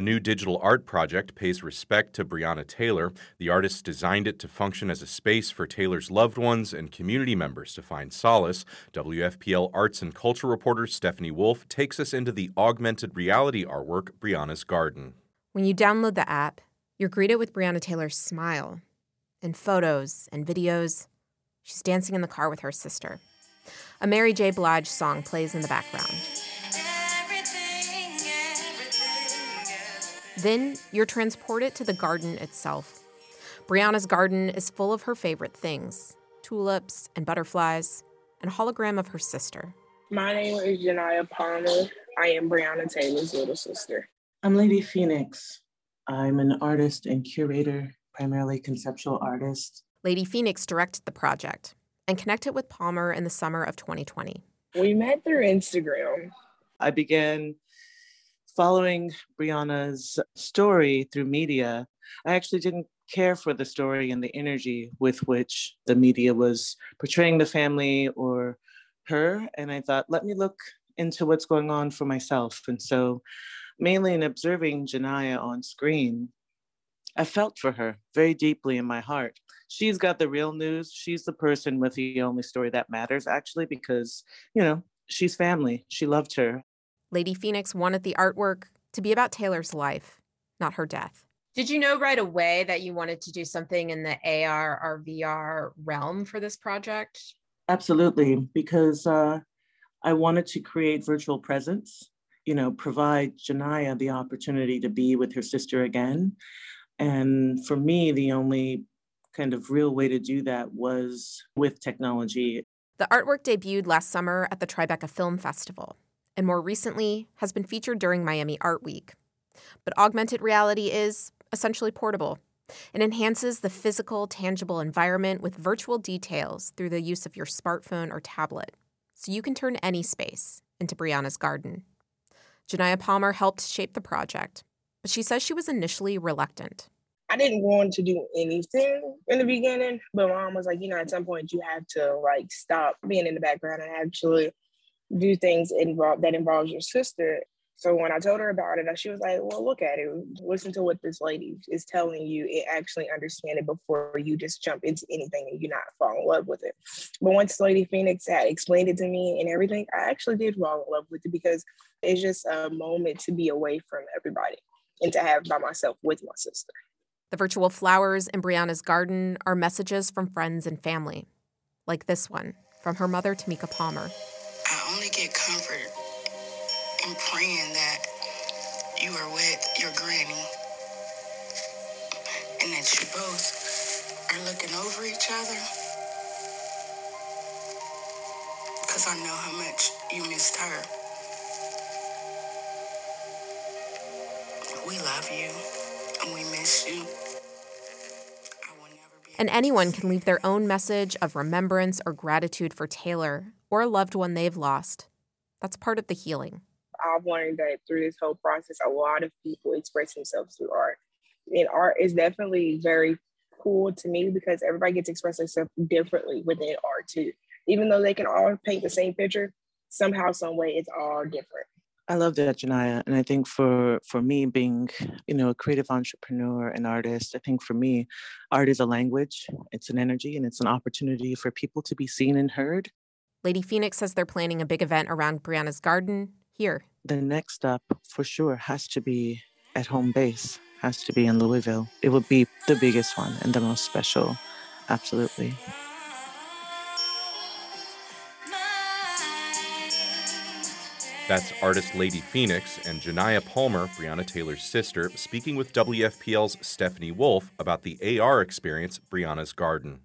A new digital art project pays respect to Breonna Taylor. The artist designed it to function as a space for Taylor's loved ones and community members to find solace. WFPL arts and culture reporter Stephanie Wolf takes us into the augmented reality artwork Breonna's Garden. When you download the app, you're greeted with Breonna Taylor's smile and photos and videos. She's dancing in the car with her sister. A Mary J. Blige song plays in the background. Then you're transported to the garden itself. Breonna's garden is full of her favorite things tulips and butterflies, and a hologram of her sister. My name is Ju'Niyah Palmer. I am Breonna Taylor's little sister. I'm Lady Phoenix. I'm an artist and curator, primarily conceptual artist. Lady Phoenix directed the project and connected with Palmer in the summer of 2020. We met through Instagram. I began following Breonna's story through media. I actually didn't care for the story and the energy with which the media was portraying the family or her. And I thought, let me look into what's going on for myself. And so, mainly in observing Ju'Niyah on screen, I felt for her very deeply in my heart. She's got the real news. She's the person with the only story that matters, actually, because, you know, she's family. She loved her. Lady Phoenix wanted the artwork to be about Taylor's life, not her death. Did you know right away that you wanted to do something in the AR or VR realm for this project? Absolutely, because uh, I wanted to create virtual presence, you know, provide Ju'Niyah the opportunity to be with her sister again. And for me, the only kind of real way to do that was with technology. The artwork debuted last summer at the Tribeca Film Festival and more recently has been featured during Miami Art Week. But augmented reality is essentially portable. It enhances the physical, tangible environment with virtual details through the use of your smartphone or tablet, so you can turn any space into Breonna's garden. Ju'Niyah Palmer helped shape the project, but she says she was initially reluctant. I didn't want to do anything in the beginning, but mom was like, you know, at some point you have to like stop being in the background and actually do things involve that involves your sister. So when I told her about it, she was like, "Well, look at it. Listen to what this lady is telling you. It actually understand it before you just jump into anything and you not fall in love with it." But once Lady Phoenix had explained it to me and everything, I actually did fall in love with it because it's just a moment to be away from everybody and to have by myself with my sister. The virtual flowers in Breonna's garden are messages from friends and family, like this one from her mother, Tamika Palmer comfort in praying that you are with your granny and that you both are looking over each other. Because I know how much you missed her. We love you and we miss you. And anyone can leave their own message of remembrance or gratitude for Taylor or a loved one they've lost. That's part of the healing. I've learned that through this whole process, a lot of people express themselves through art. And art is definitely very cool to me because everybody gets to express themselves differently within art too. Even though they can all paint the same picture, somehow, some way, it's all different. I love that, Ju'Niyah. And I think for for me being, you know, a creative entrepreneur and artist, I think for me, art is a language, it's an energy, and it's an opportunity for people to be seen and heard. Lady Phoenix says they're planning a big event around Breonna's garden here. The next stop for sure has to be at home base, has to be in Louisville. It would be the biggest one and the most special. Absolutely. That's artist Lady Phoenix and Ju'Niyah Palmer, Breonna Taylor's sister, speaking with WFPL's Stephanie Wolf about the AR experience, Breonna's Garden.